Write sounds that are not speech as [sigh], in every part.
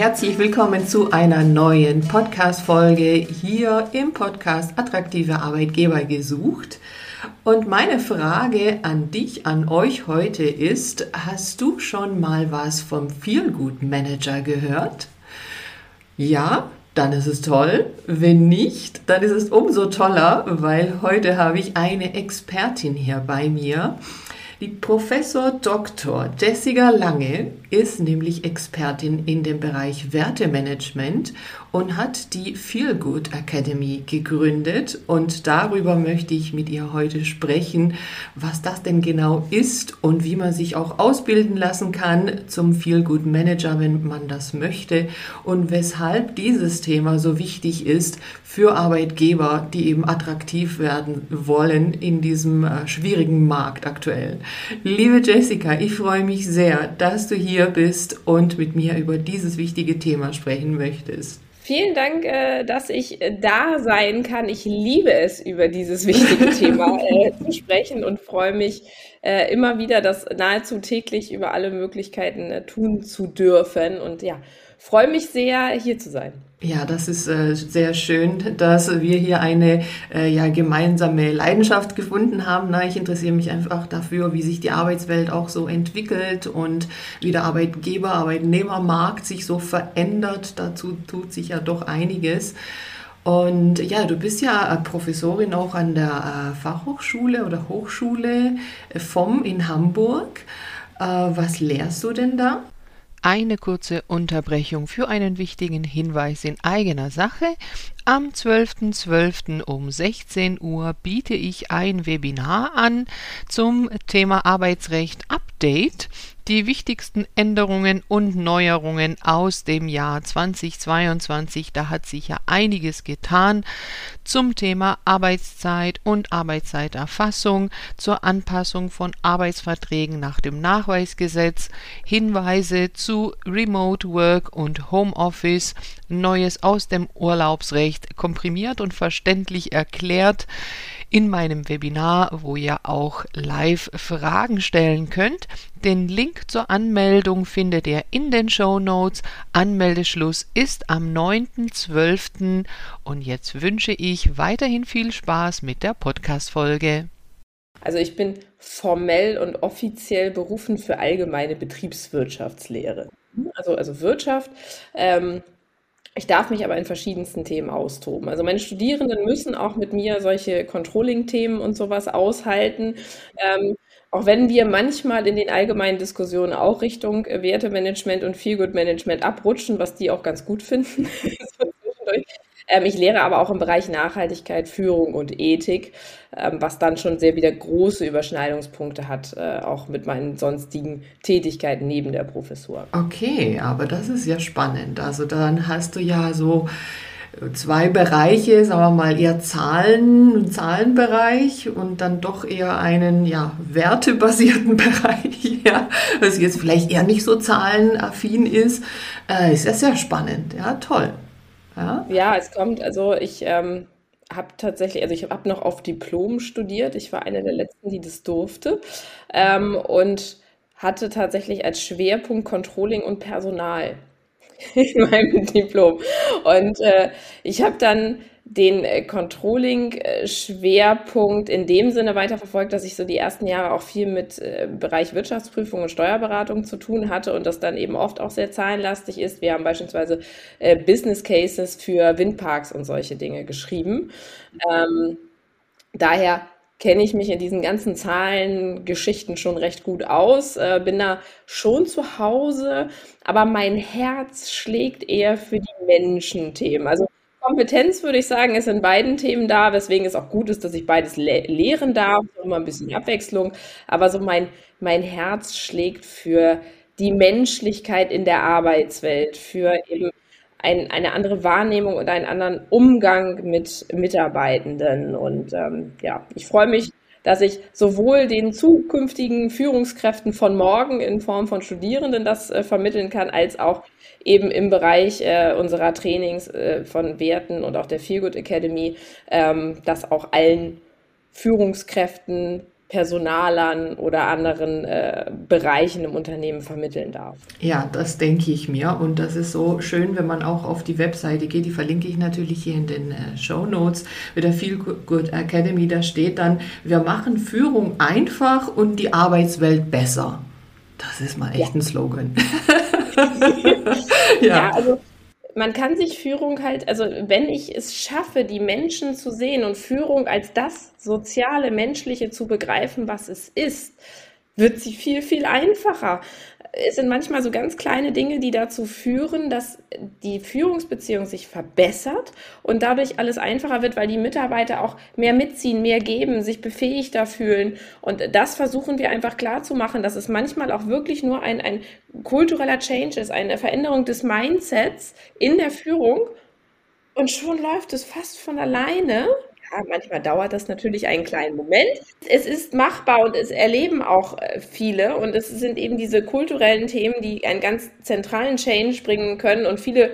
herzlich willkommen zu einer neuen Podcast-Folge hier im Podcast Attraktive Arbeitgeber gesucht. Und meine Frage an dich, an euch heute ist, hast du schon mal was vom Feelgood Manager gehört? Ja, dann ist es toll. Wenn nicht, dann ist es umso toller, weil heute habe ich eine Expertin hier bei mir. Die Professor Dr. Jessica Lange ist nämlich Expertin in dem Bereich Wertemanagement und hat die Feel Good Academy gegründet. Und darüber möchte ich mit ihr heute sprechen, was das denn genau ist und wie man sich auch ausbilden lassen kann zum Feel Good Manager, wenn man das möchte und weshalb dieses Thema so wichtig ist für Arbeitgeber, die eben attraktiv werden wollen in diesem äh, schwierigen Markt aktuell. Liebe Jessica, ich freue mich sehr, dass du hier bist und mit mir über dieses wichtige Thema sprechen möchtest. Vielen Dank, äh, dass ich äh, da sein kann. Ich liebe es, über dieses wichtige [laughs] Thema zu sprechen und freue mich immer wieder, das nahezu täglich über alle Möglichkeiten tun zu dürfen. Und ja, freue mich sehr, hier zu sein. Ja, das ist äh, sehr schön, dass wir hier eine äh, ja, gemeinsame Leidenschaft gefunden haben. Na, ich interessiere mich einfach dafür, wie sich die Arbeitswelt auch so entwickelt und wie der Arbeitgeber, Arbeitnehmermarkt sich so verändert. Dazu tut sich ja doch einiges. Und ja, du bist ja Professorin auch an der äh, Fachhochschule oder Hochschule äh, vom in Hamburg. Äh, was lehrst du denn da? Eine kurze Unterbrechung für einen wichtigen Hinweis in eigener Sache. Am 12.12. .12. um 16 Uhr biete ich ein Webinar an zum Thema Arbeitsrecht Update die wichtigsten Änderungen und Neuerungen aus dem Jahr 2022. Da hat sich ja einiges getan zum Thema Arbeitszeit und Arbeitszeiterfassung, zur Anpassung von Arbeitsverträgen nach dem Nachweisgesetz, Hinweise zu Remote Work und Homeoffice, Neues aus dem Urlaubsrecht, komprimiert und verständlich erklärt in meinem Webinar, wo ihr auch live Fragen stellen könnt. Den Link zur Anmeldung findet ihr in den Show Notes. Anmeldeschluss ist am 9.12. Und jetzt wünsche ich weiterhin viel Spaß mit der Podcast-Folge. Also ich bin formell und offiziell berufen für allgemeine Betriebswirtschaftslehre. Also, also Wirtschaft. Ähm, ich darf mich aber in verschiedensten Themen austoben. Also meine Studierenden müssen auch mit mir solche Controlling-Themen und sowas aushalten. Ähm, auch wenn wir manchmal in den allgemeinen Diskussionen auch Richtung Wertemanagement und Feelgood-Management abrutschen, was die auch ganz gut finden. [laughs] Ähm, ich lehre aber auch im Bereich Nachhaltigkeit, Führung und Ethik, ähm, was dann schon sehr wieder große Überschneidungspunkte hat, äh, auch mit meinen sonstigen Tätigkeiten neben der Professur. Okay, aber das ist ja spannend. Also dann hast du ja so zwei Bereiche, sagen wir mal eher Zahlen, Zahlenbereich und dann doch eher einen ja, wertebasierten [laughs] Bereich, ja, was jetzt vielleicht eher nicht so zahlenaffin ist, äh, ist ja sehr spannend, ja, toll. Ja, ja es kommt, also ich ähm, habe tatsächlich, also ich habe noch auf Diplom studiert. Ich war eine der letzten, die das durfte. Ähm, und hatte tatsächlich als Schwerpunkt Controlling und Personal [laughs] in meinem Diplom. Und äh, ich habe dann den äh, Controlling-Schwerpunkt in dem Sinne weiterverfolgt, dass ich so die ersten Jahre auch viel mit äh, Bereich Wirtschaftsprüfung und Steuerberatung zu tun hatte und das dann eben oft auch sehr zahlenlastig ist. Wir haben beispielsweise äh, Business Cases für Windparks und solche Dinge geschrieben. Ähm, daher kenne ich mich in diesen ganzen Zahlengeschichten schon recht gut aus, äh, bin da schon zu Hause, aber mein Herz schlägt eher für die Menschenthemen. Also Kompetenz, würde ich sagen, ist in beiden Themen da, weswegen es auch gut ist, dass ich beides le lehren darf, immer ein bisschen Abwechslung. Aber so mein, mein Herz schlägt für die Menschlichkeit in der Arbeitswelt, für eben ein, eine andere Wahrnehmung und einen anderen Umgang mit Mitarbeitenden. Und ähm, ja, ich freue mich, dass ich sowohl den zukünftigen Führungskräften von morgen in Form von Studierenden das äh, vermitteln kann, als auch eben im Bereich äh, unserer Trainings äh, von Werten und auch der Feelgood Academy, ähm, das auch allen Führungskräften Personalern oder anderen äh, Bereichen im Unternehmen vermitteln darf. Ja, das denke ich mir. Und das ist so schön, wenn man auch auf die Webseite geht. Die verlinke ich natürlich hier in den äh, Show Notes mit der Feel Good Academy. Da steht dann, wir machen Führung einfach und die Arbeitswelt besser. Das ist mal echt ja. ein Slogan. [laughs] ja. ja, also man kann sich Führung halt, also wenn ich es schaffe, die Menschen zu sehen und Führung als das soziale, menschliche zu begreifen, was es ist, wird sie viel, viel einfacher es sind manchmal so ganz kleine Dinge, die dazu führen, dass die Führungsbeziehung sich verbessert und dadurch alles einfacher wird, weil die Mitarbeiter auch mehr mitziehen, mehr geben, sich befähigter fühlen. Und das versuchen wir einfach klar zu machen, dass es manchmal auch wirklich nur ein, ein kultureller Change ist, eine Veränderung des Mindsets in der Führung. Und schon läuft es fast von alleine, manchmal dauert das natürlich einen kleinen Moment. Es ist machbar und es erleben auch äh, viele und es sind eben diese kulturellen Themen, die einen ganz zentralen Change bringen können und viele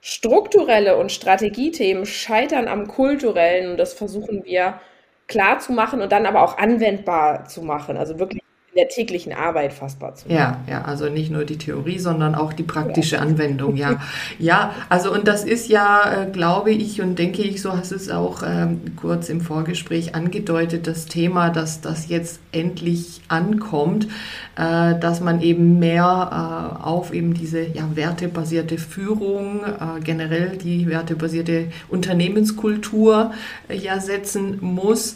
strukturelle und Strategiethemen scheitern am kulturellen und das versuchen wir klar zu machen und dann aber auch anwendbar zu machen. Also wirklich in der täglichen Arbeit fassbar zu machen. Ja, ja, also nicht nur die Theorie, sondern auch die praktische ja. Anwendung, ja. [laughs] Ja, also und das ist ja, äh, glaube ich und denke ich, so hast es auch ähm, kurz im Vorgespräch angedeutet, das Thema, dass das jetzt endlich ankommt, äh, dass man eben mehr äh, auf eben diese ja, wertebasierte Führung, äh, generell die wertebasierte Unternehmenskultur äh, ja setzen muss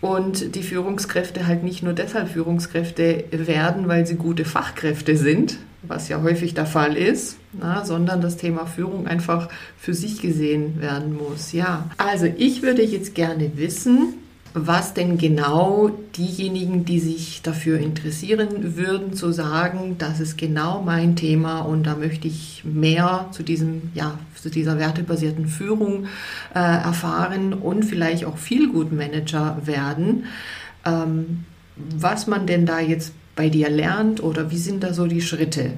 und die Führungskräfte halt nicht nur deshalb Führungskräfte werden, weil sie gute Fachkräfte sind, was ja häufig der Fall ist, na, sondern das Thema Führung einfach für sich gesehen werden muss. Ja, also ich würde jetzt gerne wissen, was denn genau diejenigen, die sich dafür interessieren würden, zu sagen, das ist genau mein Thema und da möchte ich mehr zu diesem, ja, zu dieser wertebasierten Führung äh, erfahren und vielleicht auch viel gut Manager werden. Ähm, was man denn da jetzt bei dir lernt oder wie sind da so die Schritte?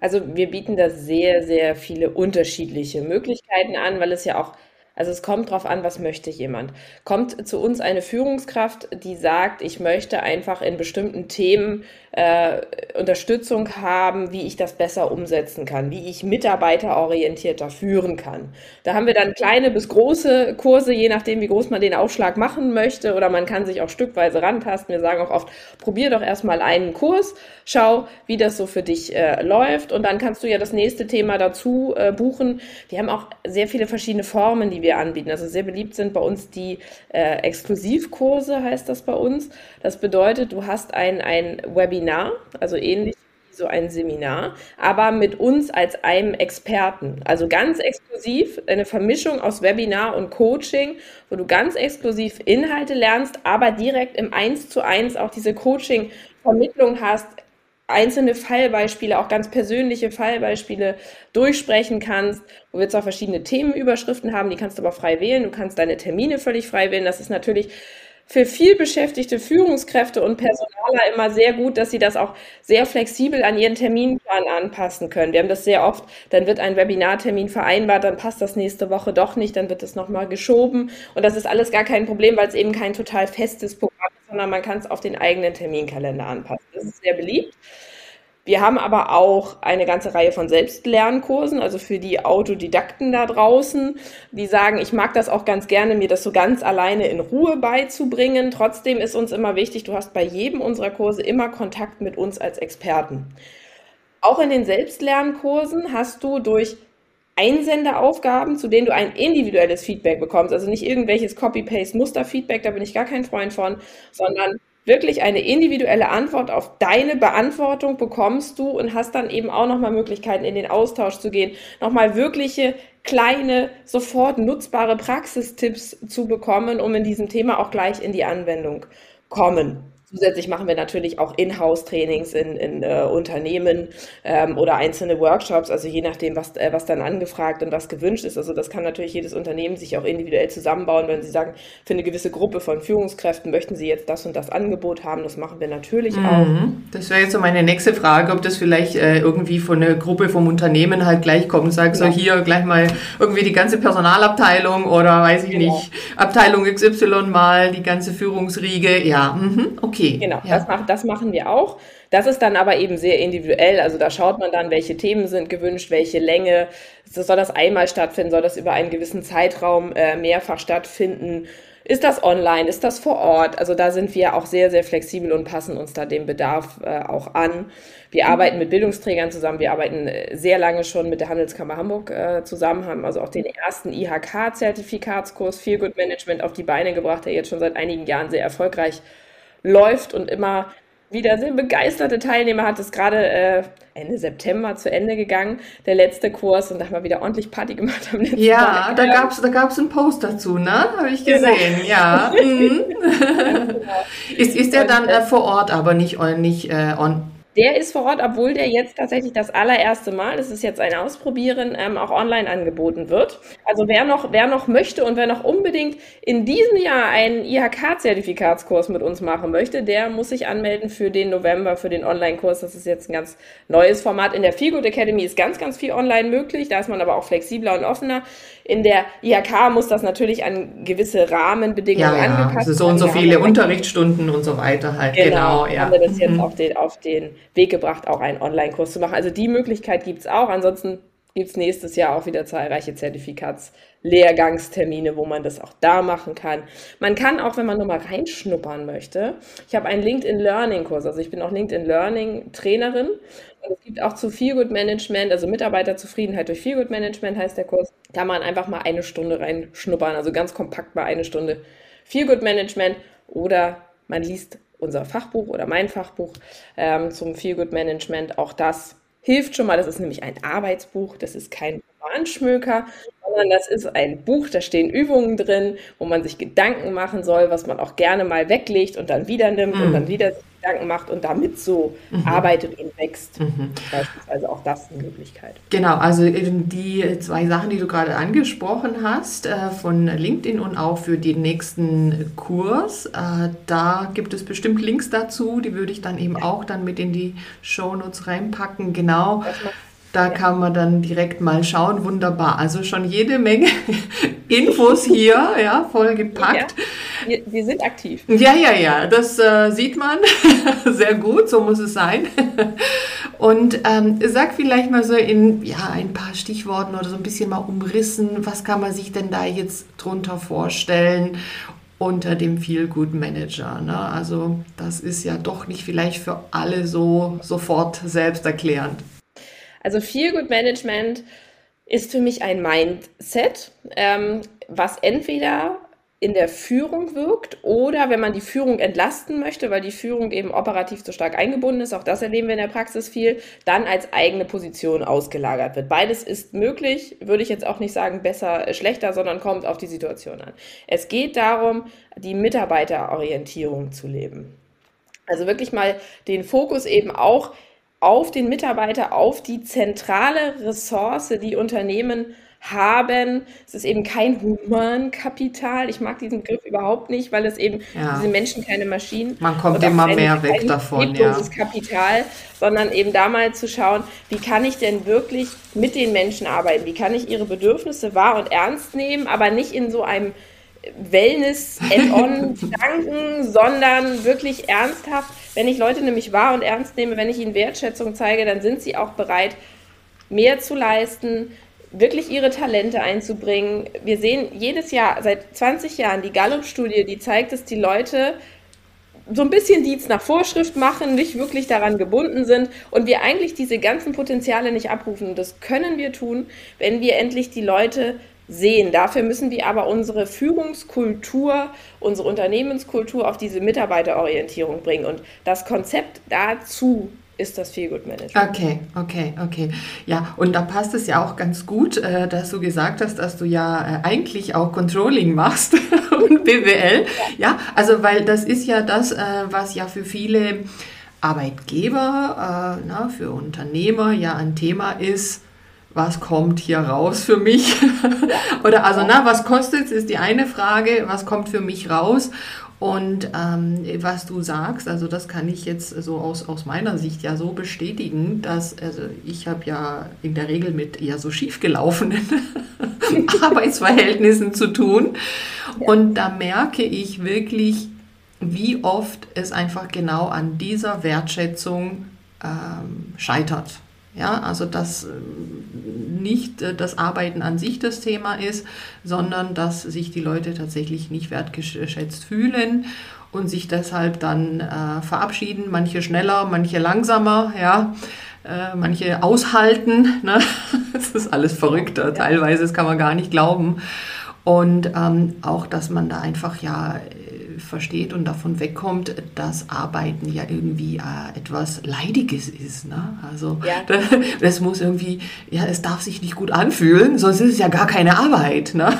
Also wir bieten da sehr, sehr viele unterschiedliche Möglichkeiten an, weil es ja auch also es kommt darauf an, was möchte jemand. Kommt zu uns eine Führungskraft, die sagt, ich möchte einfach in bestimmten Themen äh, Unterstützung haben, wie ich das besser umsetzen kann, wie ich mitarbeiterorientierter führen kann. Da haben wir dann kleine bis große Kurse, je nachdem, wie groß man den Aufschlag machen möchte, oder man kann sich auch stückweise rantasten. Wir sagen auch oft, probier doch erstmal einen Kurs, schau, wie das so für dich äh, läuft, und dann kannst du ja das nächste Thema dazu äh, buchen. Wir haben auch sehr viele verschiedene Formen, die wir anbieten. Also sehr beliebt sind bei uns die äh, Exklusivkurse, heißt das bei uns. Das bedeutet, du hast ein, ein Webinar, also ähnlich wie so ein Seminar, aber mit uns als einem Experten. Also ganz exklusiv eine Vermischung aus Webinar und Coaching, wo du ganz exklusiv Inhalte lernst, aber direkt im Eins zu eins auch diese Coaching-Vermittlung hast, einzelne Fallbeispiele, auch ganz persönliche Fallbeispiele durchsprechen kannst, wo wir zwar verschiedene Themenüberschriften haben, die kannst du aber frei wählen, du kannst deine Termine völlig frei wählen, das ist natürlich für viel beschäftigte Führungskräfte und Personaler immer sehr gut, dass sie das auch sehr flexibel an ihren Terminplan anpassen können. Wir haben das sehr oft, dann wird ein Webinartermin vereinbart, dann passt das nächste Woche doch nicht, dann wird es nochmal geschoben. Und das ist alles gar kein Problem, weil es eben kein total festes Programm ist, sondern man kann es auf den eigenen Terminkalender anpassen. Das ist sehr beliebt. Wir haben aber auch eine ganze Reihe von Selbstlernkursen, also für die Autodidakten da draußen, die sagen, ich mag das auch ganz gerne, mir das so ganz alleine in Ruhe beizubringen. Trotzdem ist uns immer wichtig, du hast bei jedem unserer Kurse immer Kontakt mit uns als Experten. Auch in den Selbstlernkursen hast du durch Einsenderaufgaben, zu denen du ein individuelles Feedback bekommst, also nicht irgendwelches Copy-Paste-Muster-Feedback, da bin ich gar kein Freund von, sondern wirklich eine individuelle Antwort auf deine Beantwortung bekommst du und hast dann eben auch nochmal Möglichkeiten, in den Austausch zu gehen, nochmal wirkliche kleine, sofort nutzbare Praxistipps zu bekommen, um in diesem Thema auch gleich in die Anwendung kommen Zusätzlich machen wir natürlich auch Inhouse-Trainings in, in äh, Unternehmen ähm, oder einzelne Workshops, also je nachdem, was, äh, was dann angefragt und was gewünscht ist. Also das kann natürlich jedes Unternehmen sich auch individuell zusammenbauen, wenn sie sagen, für eine gewisse Gruppe von Führungskräften möchten sie jetzt das und das Angebot haben. Das machen wir natürlich mhm. auch. Das wäre jetzt so meine nächste Frage, ob das vielleicht äh, irgendwie von einer Gruppe vom Unternehmen halt gleich kommt und sagt, ja. so hier gleich mal irgendwie die ganze Personalabteilung oder weiß ich genau. nicht, Abteilung XY mal, die ganze Führungsriege. Ja, mhm. okay. Okay. Genau, ja. das, macht, das machen wir auch. Das ist dann aber eben sehr individuell. Also da schaut man dann, welche Themen sind gewünscht, welche Länge. Soll das einmal stattfinden? Soll das über einen gewissen Zeitraum äh, mehrfach stattfinden? Ist das online? Ist das vor Ort? Also da sind wir auch sehr, sehr flexibel und passen uns da dem Bedarf äh, auch an. Wir arbeiten mit Bildungsträgern zusammen. Wir arbeiten äh, sehr lange schon mit der Handelskammer Hamburg äh, zusammen, haben also auch den ersten IHK-Zertifikatskurs Feel Good Management auf die Beine gebracht, der jetzt schon seit einigen Jahren sehr erfolgreich läuft und immer wieder sehr begeisterte Teilnehmer hat. Es gerade äh, Ende September zu Ende gegangen, der letzte Kurs und da haben wir wieder ordentlich Party gemacht am letzten Ja, Tag. da gab es da gab's einen Post dazu, ne? Habe ich genau. gesehen, [laughs] genau. ja. Mhm. genau. ist, ist der dann äh, vor Ort, aber nicht, nicht äh, on, der ist vor Ort, obwohl der jetzt tatsächlich das allererste Mal, das ist jetzt ein Ausprobieren, ähm, auch online angeboten wird. Also wer noch, wer noch möchte und wer noch unbedingt in diesem Jahr einen IHK-Zertifikatskurs mit uns machen möchte, der muss sich anmelden für den November, für den Online-Kurs. Das ist jetzt ein ganz neues Format. In der Feelgood Academy ist ganz, ganz viel online möglich. Da ist man aber auch flexibler und offener. In der IHK muss das natürlich an gewisse Rahmenbedingungen ja, ja. angepasst werden. So und so viele Unterrichtsstunden und so weiter halt. Genau, genau ja. haben wir das jetzt mhm. auf, den, auf den Weg gebracht, auch einen Online-Kurs zu machen. Also die Möglichkeit gibt es auch. Ansonsten gibt es nächstes Jahr auch wieder zahlreiche Zertifikatslehrgangstermine, wo man das auch da machen kann. Man kann auch, wenn man nur mal reinschnuppern möchte, ich habe einen LinkedIn Learning Kurs, also ich bin auch LinkedIn Learning Trainerin und es gibt auch zu Feelgood Management, also Mitarbeiterzufriedenheit durch Feelgood Management heißt der Kurs, kann man einfach mal eine Stunde reinschnuppern, also ganz kompakt mal eine Stunde Feelgood Management oder man liest unser Fachbuch oder mein Fachbuch ähm, zum Feelgood Management. Auch das hilft schon mal. Das ist nämlich ein Arbeitsbuch, das ist kein Romanschmöker, sondern das ist ein Buch, da stehen Übungen drin, wo man sich Gedanken machen soll, was man auch gerne mal weglegt und dann wieder nimmt mhm. und dann wieder Gedanken macht und damit so mhm. arbeitet und wächst. Mhm. Beispielsweise auch das eine Möglichkeit. Genau, also die zwei Sachen, die du gerade angesprochen hast, äh, von LinkedIn und auch für den nächsten Kurs, äh, da gibt es bestimmt Links dazu, die würde ich dann eben auch dann mit in die Shownotes reinpacken. Genau. Da kann man dann direkt mal schauen. Wunderbar. Also schon jede Menge [laughs] Infos hier, ja, voll gepackt. Ja, wir, wir, sind aktiv. Ja, ja, ja, das äh, sieht man. [laughs] Sehr gut, so muss es sein. [laughs] Und ähm, sag vielleicht mal so in ja, ein paar Stichworten oder so ein bisschen mal umrissen, was kann man sich denn da jetzt drunter vorstellen? unter dem Feel Good Manager. Ne? Also das ist ja doch nicht vielleicht für alle so sofort selbsterklärend. Also Feel Good Management ist für mich ein Mindset, ähm, was entweder in der Führung wirkt oder wenn man die Führung entlasten möchte, weil die Führung eben operativ zu stark eingebunden ist, auch das erleben wir in der Praxis viel, dann als eigene Position ausgelagert wird. Beides ist möglich, würde ich jetzt auch nicht sagen besser, schlechter, sondern kommt auf die Situation an. Es geht darum, die Mitarbeiterorientierung zu leben. Also wirklich mal den Fokus eben auch auf den Mitarbeiter, auf die zentrale Ressource, die Unternehmen haben. Es ist eben kein Humankapital. Ich mag diesen Begriff überhaupt nicht, weil es eben ja. diese Menschen keine Maschinen. Man kommt immer mehr weg davon. Ja. Kapital, sondern eben da mal zu schauen, wie kann ich denn wirklich mit den Menschen arbeiten? Wie kann ich ihre Bedürfnisse wahr und ernst nehmen, aber nicht in so einem Wellness-Add-on-Gedanken, [laughs] sondern wirklich ernsthaft. Wenn ich Leute nämlich wahr und ernst nehme, wenn ich ihnen Wertschätzung zeige, dann sind sie auch bereit, mehr zu leisten, wirklich ihre Talente einzubringen. Wir sehen jedes Jahr, seit 20 Jahren, die Gallup-Studie, die zeigt, dass die Leute so ein bisschen Dienst nach Vorschrift machen, nicht wirklich daran gebunden sind und wir eigentlich diese ganzen Potenziale nicht abrufen. Das können wir tun, wenn wir endlich die Leute sehen. Dafür müssen wir aber unsere Führungskultur, unsere Unternehmenskultur auf diese Mitarbeiterorientierung bringen. Und das Konzept dazu ist das Feel Good Management. Okay, okay, okay. Ja, und da passt es ja auch ganz gut, äh, dass du gesagt hast, dass du ja äh, eigentlich auch Controlling machst [laughs] und BWL. Ja, also weil das ist ja das, äh, was ja für viele Arbeitgeber, für Unternehmer ja ein Thema ist, was kommt hier raus für mich? [laughs] Oder also, na, was kostet es, ist die eine Frage, was kommt für mich raus? Und ähm, was du sagst, also das kann ich jetzt so aus, aus meiner Sicht ja so bestätigen, dass also ich habe ja in der Regel mit eher so schiefgelaufenen [laughs] Arbeitsverhältnissen zu tun. Und da merke ich wirklich, wie oft es einfach genau an dieser Wertschätzung ähm, scheitert. Ja, also dass ähm, nicht äh, das Arbeiten an sich das Thema ist, sondern dass sich die Leute tatsächlich nicht wertgeschätzt fühlen und sich deshalb dann äh, verabschieden, manche schneller, manche langsamer, ja, äh, manche aushalten. Ne? [laughs] Das ist alles verrückter, teilweise, das kann man gar nicht glauben. Und ähm, auch, dass man da einfach ja versteht und davon wegkommt, dass Arbeiten ja irgendwie äh, etwas Leidiges ist. Ne? Also ja. [laughs] das, das, muss irgendwie, ja, es darf sich nicht gut anfühlen, sonst ist es ja gar keine Arbeit. Ne?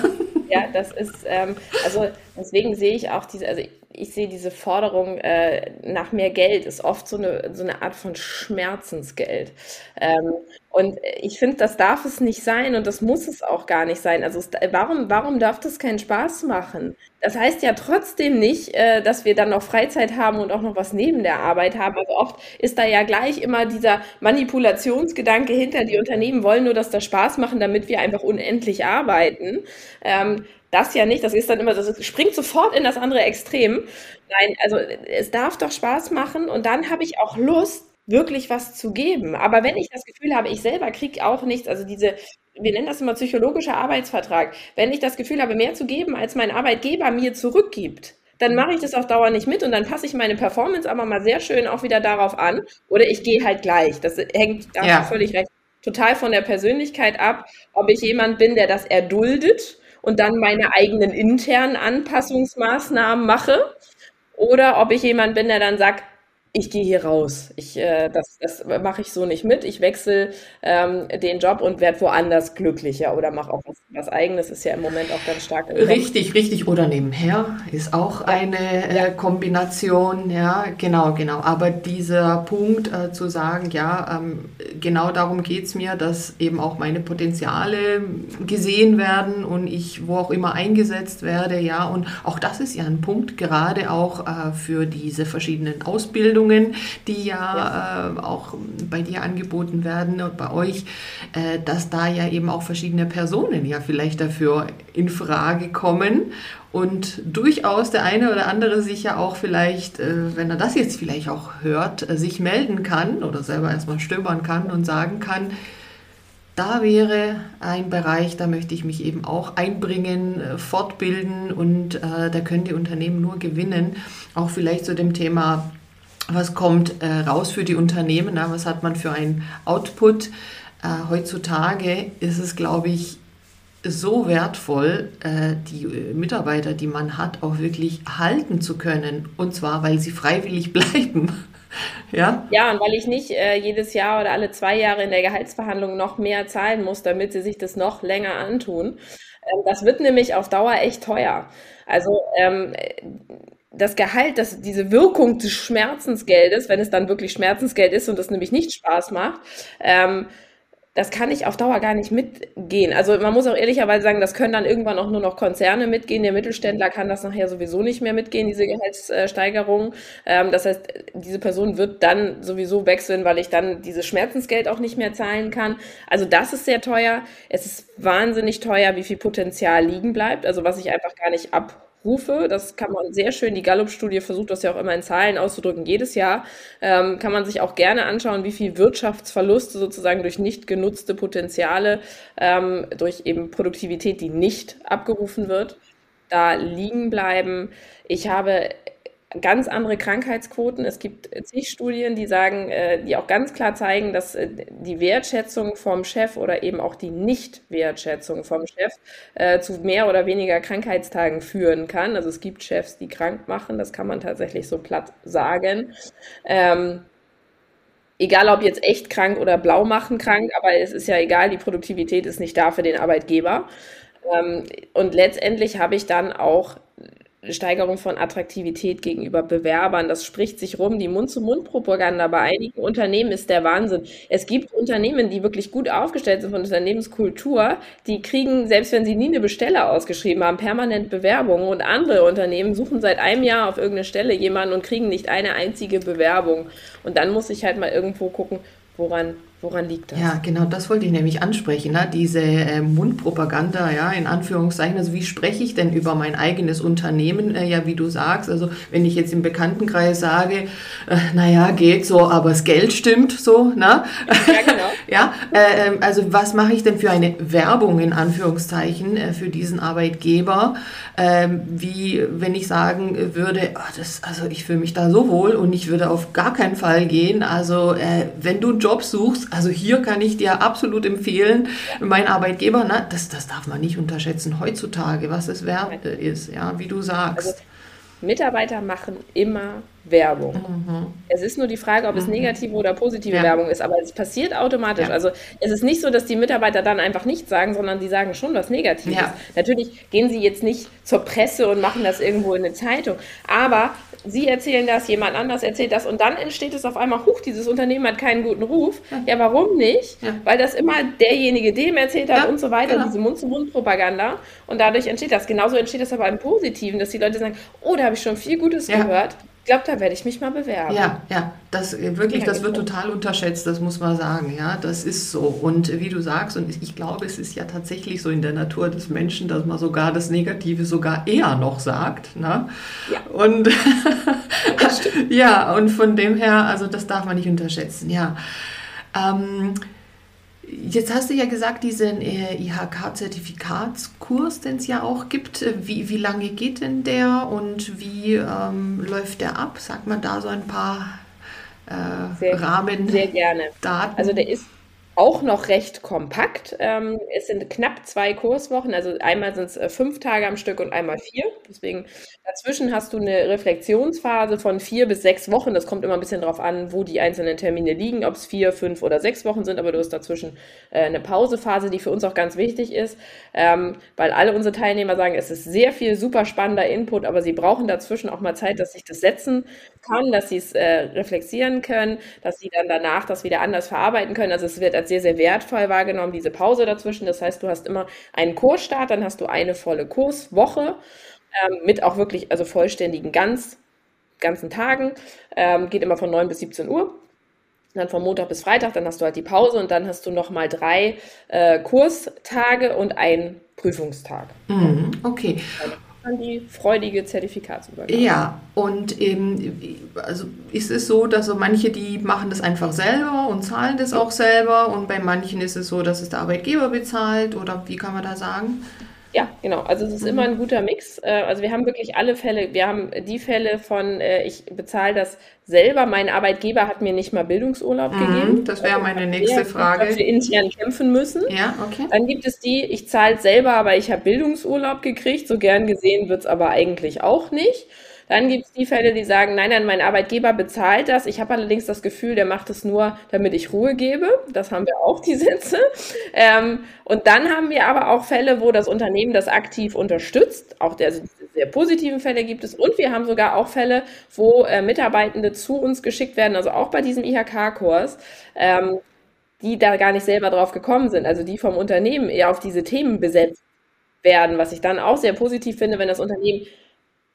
Ja, das ist, ähm, also deswegen sehe ich auch diese, also ich sehe diese Forderung äh, nach mehr Geld ist oft so eine, so eine Art von Schmerzensgeld. Ähm, und ich finde, das darf es nicht sein und das muss es auch gar nicht sein. Also es, warum, warum darf das keinen Spaß machen? Das heißt ja trotzdem nicht, äh, dass wir dann noch Freizeit haben und auch noch was neben der Arbeit haben. Also oft ist da ja gleich immer dieser Manipulationsgedanke hinter. Die Unternehmen wollen nur, dass das Spaß machen, damit wir einfach unendlich arbeiten. Ähm, das ja nicht, das ist dann immer, das springt sofort in das andere Extrem. Nein, also es darf doch Spaß machen und dann habe ich auch Lust, wirklich was zu geben. Aber wenn ich das Gefühl habe, ich selber kriege auch nichts, also diese, wir nennen das immer psychologischer Arbeitsvertrag, wenn ich das Gefühl habe, mehr zu geben, als mein Arbeitgeber mir zurückgibt, dann mache ich das auf Dauer nicht mit und dann passe ich meine Performance aber mal sehr schön auch wieder darauf an. Oder ich gehe halt gleich. Das hängt, da ja. völlig recht, total von der Persönlichkeit ab, ob ich jemand bin, der das erduldet und dann meine eigenen internen Anpassungsmaßnahmen mache. Oder ob ich jemand bin, der dann sagt, ich gehe hier raus. Ich, äh, das das mache ich so nicht mit. Ich wechsle ähm, den Job und werde woanders glücklicher oder mache auch was, was, Eigenes. Ist ja im Moment auch ganz stark. Richtig, richtig. Oder nebenher ist auch eine äh, Kombination. Ja, genau, genau. Aber dieser Punkt äh, zu sagen, ja, ähm, genau darum geht es mir, dass eben auch meine Potenziale gesehen werden und ich wo auch immer eingesetzt werde. Ja, und auch das ist ja ein Punkt, gerade auch äh, für diese verschiedenen Ausbildungen Ausbildungen, die ja, ja. Äh, auch bei dir angeboten werden und bei euch, äh, dass da ja eben auch verschiedene Personen ja vielleicht dafür in Frage kommen und durchaus der eine oder andere sich ja auch vielleicht, äh, wenn er das jetzt vielleicht auch hört, äh, sich melden kann oder selber erstmal stöbern kann und sagen kann, da wäre ein Bereich, da möchte ich mich eben auch einbringen, äh, fortbilden und da können die Unternehmen nur gewinnen. Auch vielleicht zu dem Thema was kommt äh, raus für die Unternehmen, na, was hat man für einen Output. Äh, heutzutage ist es, glaube ich, so wertvoll, äh, die äh, Mitarbeiter, die man hat, auch wirklich halten zu können. Und zwar, weil sie freiwillig [laughs] bleiben. ja? ja, und weil ich nicht äh, jedes Jahr oder alle zwei Jahre in der Gehaltsverhandlung noch mehr zahlen muss, damit sie sich das noch länger antun. Ähm, das wird nämlich auf Dauer echt teuer. Also ähm, das Gehalt, das, diese Wirkung des Schmerzensgeldes, wenn es dann wirklich Schmerzensgeld ist und das nämlich nicht Spaß macht, ähm, das kann ich auf Dauer gar nicht mitgehen. Also man muss auch ehrlicherweise sagen, das können dann irgendwann auch nur noch Konzerne mitgehen. Der Mittelständler kann das nachher sowieso nicht mehr mitgehen, diese Gehaltssteigerung. Ähm, das heißt, diese Person wird dann sowieso wechseln, weil ich dann dieses Schmerzensgeld auch nicht mehr zahlen kann. Also das ist sehr teuer. Es ist wahnsinnig teuer, wie viel Potenzial liegen bleibt. Also was ich einfach gar nicht ab Rufe. Das kann man sehr schön, die Gallup-Studie versucht das ja auch immer in Zahlen auszudrücken, jedes Jahr. Ähm, kann man sich auch gerne anschauen, wie viel Wirtschaftsverluste sozusagen durch nicht genutzte Potenziale, ähm, durch eben Produktivität, die nicht abgerufen wird, da liegen bleiben. Ich habe ganz andere Krankheitsquoten. Es gibt zig Studien, die sagen, äh, die auch ganz klar zeigen, dass äh, die Wertschätzung vom Chef oder eben auch die Nicht-Wertschätzung vom Chef äh, zu mehr oder weniger Krankheitstagen führen kann. Also es gibt Chefs, die krank machen, das kann man tatsächlich so platt sagen. Ähm, egal ob jetzt echt krank oder blau machen krank, aber es ist ja egal, die Produktivität ist nicht da für den Arbeitgeber. Ähm, und letztendlich habe ich dann auch Steigerung von Attraktivität gegenüber Bewerbern. Das spricht sich rum. Die Mund-zu-Mund-Propaganda bei einigen Unternehmen ist der Wahnsinn. Es gibt Unternehmen, die wirklich gut aufgestellt sind von Unternehmenskultur, die kriegen, selbst wenn sie nie eine Bestelle ausgeschrieben haben, permanent Bewerbungen. Und andere Unternehmen suchen seit einem Jahr auf irgendeine Stelle jemanden und kriegen nicht eine einzige Bewerbung. Und dann muss ich halt mal irgendwo gucken, woran Woran liegt das? Ja, genau, das wollte ich nämlich ansprechen. Ne? Diese äh, Mundpropaganda, ja, in Anführungszeichen. Also wie spreche ich denn über mein eigenes Unternehmen? Äh, ja, wie du sagst, also wenn ich jetzt im Bekanntenkreis sage, äh, naja, geht so, aber das Geld stimmt so, ne? Ja, genau. [laughs] ja, äh, ähm, also was mache ich denn für eine Werbung in Anführungszeichen äh, für diesen Arbeitgeber? Ähm, wie wenn ich sagen würde, oh, das, also ich fühle mich da so wohl und ich würde auf gar keinen Fall gehen. Also äh, wenn du einen Job suchst, also hier kann ich dir absolut empfehlen, mein Arbeitgeber, na, das, das darf man nicht unterschätzen heutzutage, was es wert ist, ja, wie du sagst. Also, Mitarbeiter machen immer Werbung. Mhm. Es ist nur die Frage, ob es mhm. negative oder positive ja. Werbung ist, aber es passiert automatisch. Ja. Also es ist nicht so, dass die Mitarbeiter dann einfach nichts sagen, sondern die sagen schon was Negatives. Ja. Natürlich gehen sie jetzt nicht zur Presse und machen das irgendwo in eine Zeitung, aber sie erzählen das, jemand anders erzählt das und dann entsteht es auf einmal, huch, dieses Unternehmen hat keinen guten Ruf. Ja, warum nicht? Weil das immer derjenige dem erzählt hat und so weiter, genau. diese Mund-zu-Mund-Propaganda und dadurch entsteht das. Genauso entsteht das aber im Positiven, dass die Leute sagen, oh, da habe ich schon viel Gutes gehört glaube, da werde ich mich mal bewerben. Ja, ja, das äh, wirklich, das wird total unterschätzt, das muss man sagen. Ja, das ist so. Und wie du sagst, und ich glaube, es ist ja tatsächlich so in der Natur des Menschen, dass man sogar das Negative sogar eher noch sagt. Ne? Ja. Und [laughs] [laughs] ja, und von dem her, also das darf man nicht unterschätzen. Ja. Ähm, Jetzt hast du ja gesagt, diesen äh, IHK-Zertifikatskurs, den es ja auch gibt. Wie, wie lange geht denn der und wie ähm, läuft der ab? Sagt man da so ein paar äh, sehr, Rahmendaten? Sehr gerne. Also der ist auch noch recht kompakt. Ähm, es sind knapp zwei Kurswochen, also einmal sind es äh, fünf Tage am Stück und einmal vier. Deswegen dazwischen hast du eine Reflexionsphase von vier bis sechs Wochen. Das kommt immer ein bisschen darauf an, wo die einzelnen Termine liegen, ob es vier, fünf oder sechs Wochen sind, aber du hast dazwischen äh, eine Pausephase, die für uns auch ganz wichtig ist, ähm, weil alle unsere Teilnehmer sagen, es ist sehr viel super spannender Input, aber sie brauchen dazwischen auch mal Zeit, dass sich das setzen kann, dass sie es äh, reflektieren können, dass sie dann danach das wieder anders verarbeiten können. Also es wird als sehr, sehr wertvoll wahrgenommen, diese Pause dazwischen. Das heißt, du hast immer einen Kursstart, dann hast du eine volle Kurswoche ähm, mit auch wirklich, also vollständigen ganz, ganzen Tagen. Ähm, geht immer von 9 bis 17 Uhr. Dann von Montag bis Freitag, dann hast du halt die Pause und dann hast du nochmal drei äh, Kurstage und einen Prüfungstag. Mhm, okay an die freudige Zertifikatsübergabe. Ja, und ähm, also ist es so, dass so manche, die machen das einfach selber und zahlen das auch selber und bei manchen ist es so, dass es der Arbeitgeber bezahlt oder wie kann man da sagen? Ja, genau. Also es ist mhm. immer ein guter Mix. Äh, also wir haben wirklich alle Fälle. Wir haben die Fälle von, äh, ich bezahle das selber. Mein Arbeitgeber hat mir nicht mal Bildungsurlaub mhm, gegeben. Das wäre meine nächste Frage. Dafür intern kämpfen müssen. Ja, okay. Dann gibt es die, ich zahle selber, aber ich habe Bildungsurlaub gekriegt. So gern gesehen wird es aber eigentlich auch nicht. Dann gibt es die Fälle, die sagen, nein, nein, mein Arbeitgeber bezahlt das. Ich habe allerdings das Gefühl, der macht es nur, damit ich Ruhe gebe. Das haben wir auch, die Sätze. Ähm, und dann haben wir aber auch Fälle, wo das Unternehmen das aktiv unterstützt. Auch der, also sehr positiven Fälle gibt es. Und wir haben sogar auch Fälle, wo äh, Mitarbeitende zu uns geschickt werden, also auch bei diesem IHK-Kurs. Ähm, die da gar nicht selber drauf gekommen sind, also die vom Unternehmen eher auf diese Themen besetzt werden, was ich dann auch sehr positiv finde, wenn das Unternehmen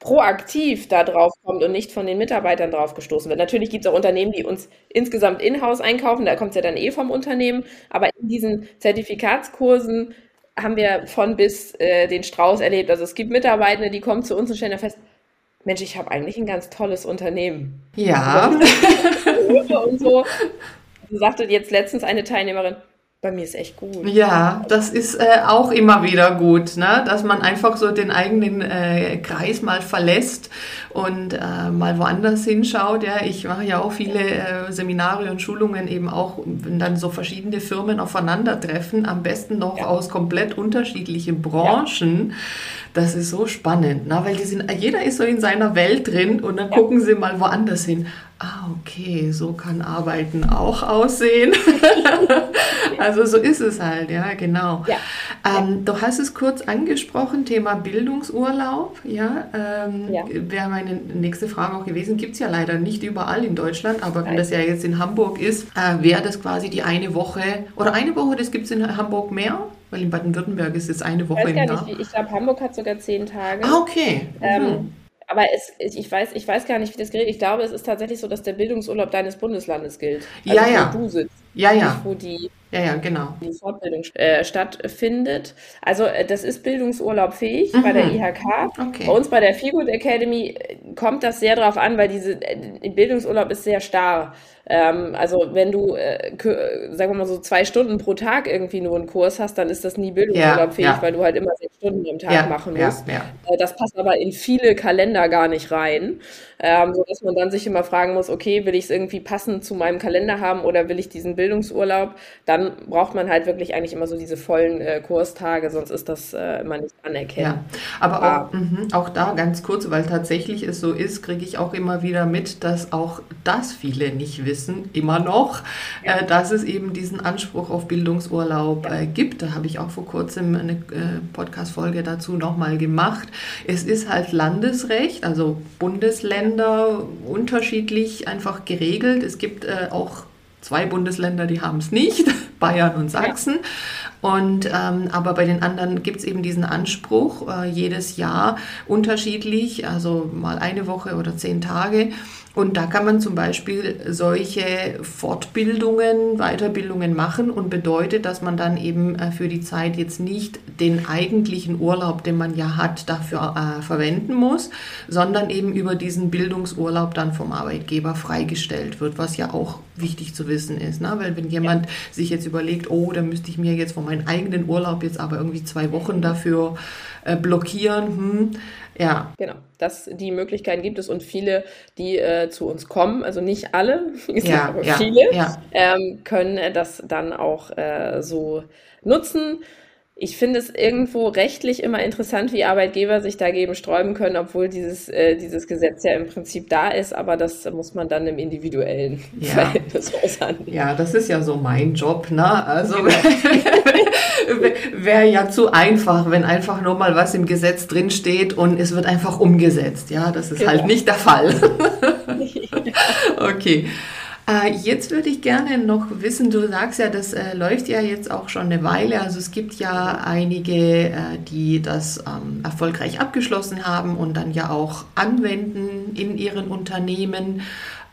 proaktiv da drauf kommt und nicht von den Mitarbeitern drauf gestoßen wird. Natürlich gibt es auch Unternehmen, die uns insgesamt in-house einkaufen, da kommt es ja dann eh vom Unternehmen, aber in diesen Zertifikatskursen haben wir von bis äh, den Strauß erlebt. Also es gibt Mitarbeitende, die kommen zu uns und stellen fest, Mensch, ich habe eigentlich ein ganz tolles Unternehmen. Ja. [laughs] und so. So sagte jetzt letztens eine Teilnehmerin, bei mir ist echt gut. Ja, das ist äh, auch immer wieder gut, ne? dass man einfach so den eigenen äh, Kreis mal verlässt und äh, mal woanders hinschaut. Ja, ich mache ja auch viele äh, Seminare und Schulungen eben auch, wenn dann so verschiedene Firmen aufeinandertreffen, am besten noch ja. aus komplett unterschiedlichen Branchen. Ja. Das ist so spannend, ne? weil die sind, jeder ist so in seiner Welt drin und dann ja. gucken sie mal woanders hin Ah, okay, so kann Arbeiten auch aussehen. [laughs] also so ist es halt, ja, genau. Ja. Ähm, du hast es kurz angesprochen, Thema Bildungsurlaub. Ja, ähm, ja. wäre meine nächste Frage auch gewesen. Gibt es ja leider nicht überall in Deutschland, aber wenn das ja jetzt in Hamburg ist, äh, wäre das quasi die eine Woche oder eine Woche, das gibt es in Hamburg mehr? Weil in Baden-Württemberg ist es eine Woche ich im Jahr. Ich glaube, Hamburg hat sogar zehn Tage. Ah, okay. Ähm, mhm aber es, ich, weiß, ich weiß gar nicht, wie das gilt. Ich glaube, es ist tatsächlich so, dass der Bildungsurlaub deines Bundeslandes gilt. Also ja, ja. Wo du sitzt. Ja, ja. Wo die, ja, ja, genau. die Fortbildung äh, stattfindet. Also äh, das ist Bildungsurlaub fähig mhm. bei der IHK. Okay. Bei uns bei der Feelgood Academy äh, kommt das sehr darauf an, weil diese äh, Bildungsurlaub ist sehr starr. Ähm, also wenn du, äh, sagen wir mal so zwei Stunden pro Tag irgendwie nur einen Kurs hast, dann ist das nie bildungsurlaubfähig, ja, ja. weil du halt immer sechs Stunden am Tag ja, machen musst. Äh, das passt aber in viele Kalender gar nicht rein, ähm, sodass man dann sich immer fragen muss, okay, will ich es irgendwie passend zu meinem Kalender haben oder will ich diesen Bildungsurlaub? Dann braucht man halt wirklich eigentlich immer so diese vollen äh, Kurstage, sonst ist das äh, immer nicht anerkannt. Ja, aber auch, mh, auch da ganz kurz, weil tatsächlich es so ist, kriege ich auch immer wieder mit, dass auch das viele nicht wissen immer noch, ja. äh, dass es eben diesen Anspruch auf Bildungsurlaub äh, gibt. Da habe ich auch vor kurzem eine äh, Podcast-Folge dazu nochmal gemacht. Es ist halt Landesrecht, also Bundesländer unterschiedlich einfach geregelt. Es gibt äh, auch zwei Bundesländer, die haben es nicht, [laughs] Bayern und Sachsen. Ja. Und ähm, aber bei den anderen gibt es eben diesen Anspruch, äh, jedes Jahr unterschiedlich, also mal eine Woche oder zehn Tage. Und da kann man zum Beispiel solche Fortbildungen, Weiterbildungen machen und bedeutet, dass man dann eben äh, für die Zeit jetzt nicht den eigentlichen Urlaub, den man ja hat, dafür äh, verwenden muss, sondern eben über diesen Bildungsurlaub dann vom Arbeitgeber freigestellt wird, was ja auch wichtig zu wissen ist. Ne? Weil wenn jemand ja. sich jetzt überlegt, oh, da müsste ich mir jetzt von meinem eigenen Urlaub jetzt aber irgendwie zwei Wochen dafür äh, blockieren, hm, ja. Genau, das, die Möglichkeiten gibt es und viele, die äh, zu uns kommen, also nicht alle, [laughs] ja, aber ja, viele, ja. Ähm, können das dann auch äh, so nutzen. Ich finde es irgendwo rechtlich immer interessant, wie Arbeitgeber sich dagegen sträuben können, obwohl dieses, äh, dieses Gesetz ja im Prinzip da ist, aber das muss man dann im individuellen ja. Verhältnis äußern. Ja, das ist ja so mein Job, ne? Also genau. [laughs] wäre ja zu einfach, wenn einfach nur mal was im Gesetz drinsteht und es wird einfach umgesetzt. Ja, das ist genau. halt nicht der Fall. [laughs] [laughs] okay. Äh, jetzt würde ich gerne noch wissen, du sagst ja, das äh, läuft ja jetzt auch schon eine Weile. Also es gibt ja einige, äh, die das ähm, erfolgreich abgeschlossen haben und dann ja auch anwenden in ihren Unternehmen.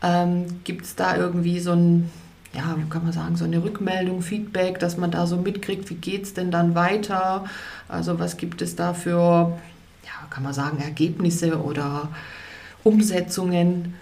Ähm, gibt es da irgendwie so ein, ja, kann man sagen, so eine Rückmeldung, Feedback, dass man da so mitkriegt, wie geht es denn dann weiter? Also was gibt es da für, ja, kann man sagen, Ergebnisse oder Umsetzungen?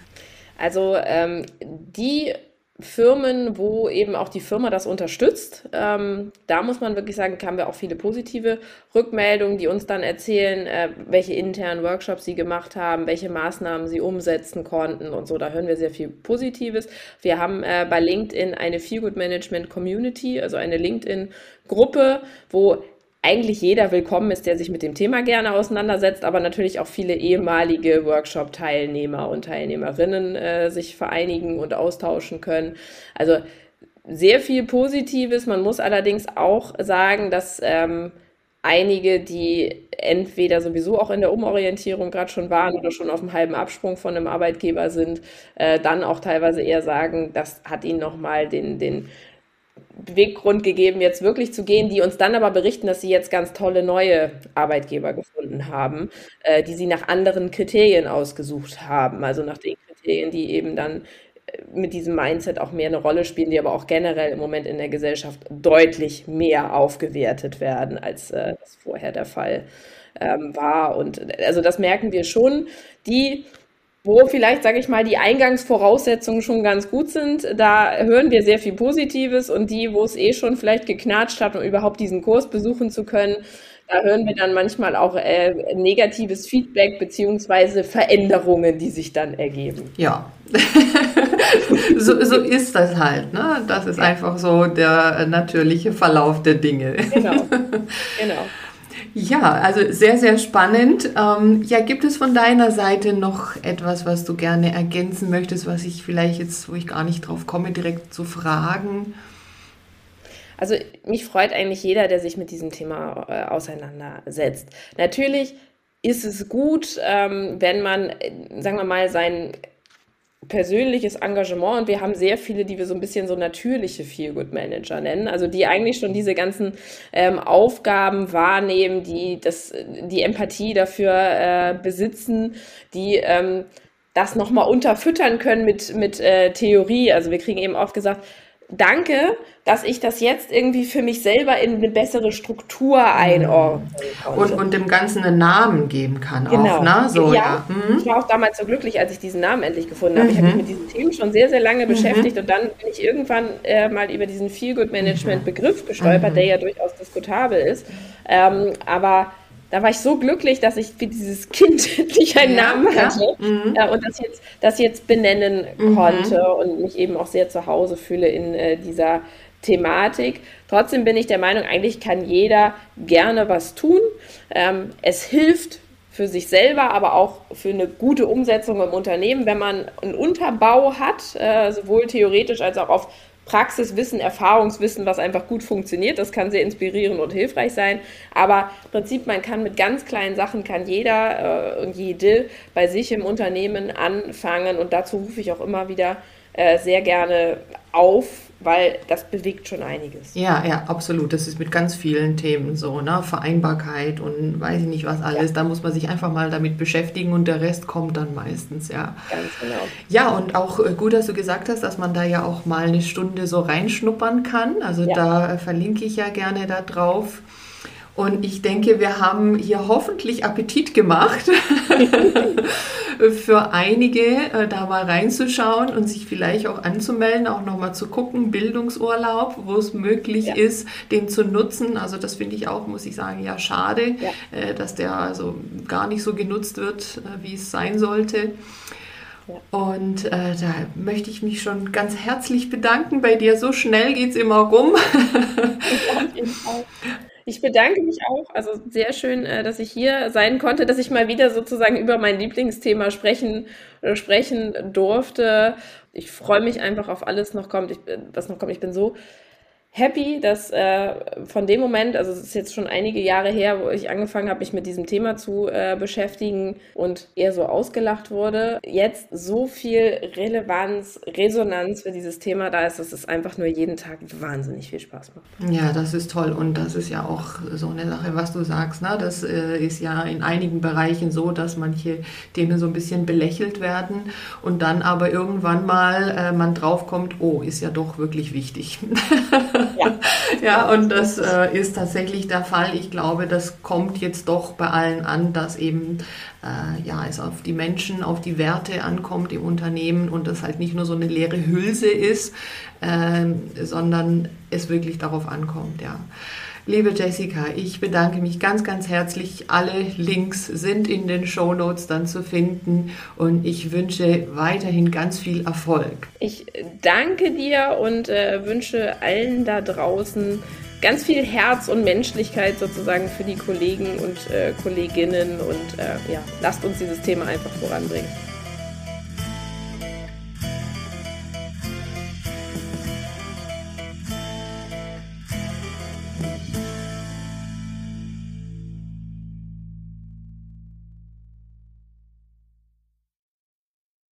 Also ähm, die Firmen, wo eben auch die Firma das unterstützt. Ähm, da muss man wirklich sagen, haben wir auch viele positive Rückmeldungen, die uns dann erzählen, äh, welche internen Workshops sie gemacht haben, welche Maßnahmen sie umsetzen konnten und so. Da hören wir sehr viel Positives. Wir haben äh, bei LinkedIn eine Feel Good Management Community, also eine LinkedIn-Gruppe, wo eigentlich jeder willkommen ist, der sich mit dem Thema gerne auseinandersetzt, aber natürlich auch viele ehemalige Workshop-Teilnehmer und Teilnehmerinnen äh, sich vereinigen und austauschen können. Also sehr viel Positives. Man muss allerdings auch sagen, dass ähm, einige, die entweder sowieso auch in der Umorientierung gerade schon waren oder schon auf einem halben Absprung von einem Arbeitgeber sind, äh, dann auch teilweise eher sagen, das hat ihnen nochmal den, den Beweggrund gegeben, jetzt wirklich zu gehen, die uns dann aber berichten, dass sie jetzt ganz tolle neue Arbeitgeber gefunden haben, äh, die sie nach anderen Kriterien ausgesucht haben, also nach den Kriterien, die eben dann äh, mit diesem Mindset auch mehr eine Rolle spielen, die aber auch generell im Moment in der Gesellschaft deutlich mehr aufgewertet werden, als äh, das vorher der Fall ähm, war. Und also das merken wir schon. Die wo vielleicht, sage ich mal, die Eingangsvoraussetzungen schon ganz gut sind. Da hören wir sehr viel Positives und die, wo es eh schon vielleicht geknatscht hat, um überhaupt diesen Kurs besuchen zu können, da hören wir dann manchmal auch äh, negatives Feedback beziehungsweise Veränderungen, die sich dann ergeben. Ja, [laughs] so, so ist das halt. Ne? Das ist einfach so der natürliche Verlauf der Dinge. Genau, [laughs] genau. Ja, also sehr, sehr spannend. Ähm, ja, gibt es von deiner Seite noch etwas, was du gerne ergänzen möchtest, was ich vielleicht jetzt, wo ich gar nicht drauf komme, direkt zu fragen? Also mich freut eigentlich jeder, der sich mit diesem Thema äh, auseinandersetzt. Natürlich ist es gut, ähm, wenn man, äh, sagen wir mal, sein persönliches Engagement und wir haben sehr viele, die wir so ein bisschen so natürliche Feel-Good-Manager nennen, also die eigentlich schon diese ganzen ähm, Aufgaben wahrnehmen, die das, die Empathie dafür äh, besitzen, die ähm, das nochmal unterfüttern können mit, mit äh, Theorie. Also wir kriegen eben oft gesagt, danke, dass ich das jetzt irgendwie für mich selber in eine bessere Struktur einordnen konnte. Und, und dem Ganzen einen Namen geben kann genau. auch, ne? So, ja, ja. Mhm. Ich war auch damals so glücklich, als ich diesen Namen endlich gefunden habe. Mhm. Ich habe mich mit diesen Themen schon sehr, sehr lange mhm. beschäftigt und dann bin ich irgendwann äh, mal über diesen Feel-Good-Management-Begriff gestolpert, der ja durchaus diskutabel ist. Ähm, aber da war ich so glücklich, dass ich wie dieses Kind [laughs] endlich einen ja, Namen hatte ja. Mhm. äh, und das jetzt, das jetzt benennen mhm. konnte und mich eben auch sehr zu Hause fühle in äh, dieser Thematik. Trotzdem bin ich der Meinung, eigentlich kann jeder gerne was tun. Ähm, es hilft für sich selber, aber auch für eine gute Umsetzung im Unternehmen, wenn man einen Unterbau hat, äh, sowohl theoretisch als auch auf Praxiswissen, Erfahrungswissen, was einfach gut funktioniert. Das kann sehr inspirierend und hilfreich sein. Aber im Prinzip, man kann mit ganz kleinen Sachen, kann jeder äh, und jede bei sich im Unternehmen anfangen. Und dazu rufe ich auch immer wieder äh, sehr gerne auf, weil das bewegt schon einiges. Ja, ja, absolut. Das ist mit ganz vielen Themen so, ne? Vereinbarkeit und weiß ich nicht was alles. Ja. Da muss man sich einfach mal damit beschäftigen und der Rest kommt dann meistens, ja. Ganz genau. Ja, und auch äh, gut, dass du gesagt hast, dass man da ja auch mal eine Stunde so reinschnuppern kann. Also ja. da äh, verlinke ich ja gerne da drauf. Und ich denke, wir haben hier hoffentlich Appetit gemacht [laughs] für einige, äh, da mal reinzuschauen und sich vielleicht auch anzumelden, auch nochmal zu gucken, Bildungsurlaub, wo es möglich ja. ist, den zu nutzen. Also das finde ich auch, muss ich sagen, ja schade, ja. Äh, dass der also gar nicht so genutzt wird, äh, wie es sein sollte. Und äh, da möchte ich mich schon ganz herzlich bedanken bei dir. So schnell geht es immer rum. [laughs] Ich bedanke mich auch. Also sehr schön, äh, dass ich hier sein konnte, dass ich mal wieder sozusagen über mein Lieblingsthema sprechen, äh, sprechen durfte. Ich freue mich einfach auf alles noch kommt, ich, was noch kommt. Ich bin so happy, dass äh, von dem Moment, also es ist jetzt schon einige Jahre her, wo ich angefangen habe, mich mit diesem Thema zu äh, beschäftigen und eher so ausgelacht wurde, jetzt so viel Relevanz, Resonanz für dieses Thema da ist, dass es einfach nur jeden Tag wahnsinnig viel Spaß macht. Ja, das ist toll und das ist ja auch so eine Sache, was du sagst. Ne? Das äh, ist ja in einigen Bereichen so, dass manche Themen so ein bisschen belächelt werden und dann aber irgendwann mal äh, man draufkommt, oh, ist ja doch wirklich wichtig. [laughs] Ja, und das äh, ist tatsächlich der Fall. Ich glaube, das kommt jetzt doch bei allen an, dass eben äh, ja, es auf die Menschen, auf die Werte ankommt im Unternehmen und das halt nicht nur so eine leere Hülse ist, äh, sondern es wirklich darauf ankommt, ja. Liebe Jessica, ich bedanke mich ganz, ganz herzlich. Alle Links sind in den Show Notes dann zu finden und ich wünsche weiterhin ganz viel Erfolg. Ich danke dir und äh, wünsche allen da draußen ganz viel Herz und Menschlichkeit sozusagen für die Kollegen und äh, Kolleginnen und äh, ja, lasst uns dieses Thema einfach voranbringen.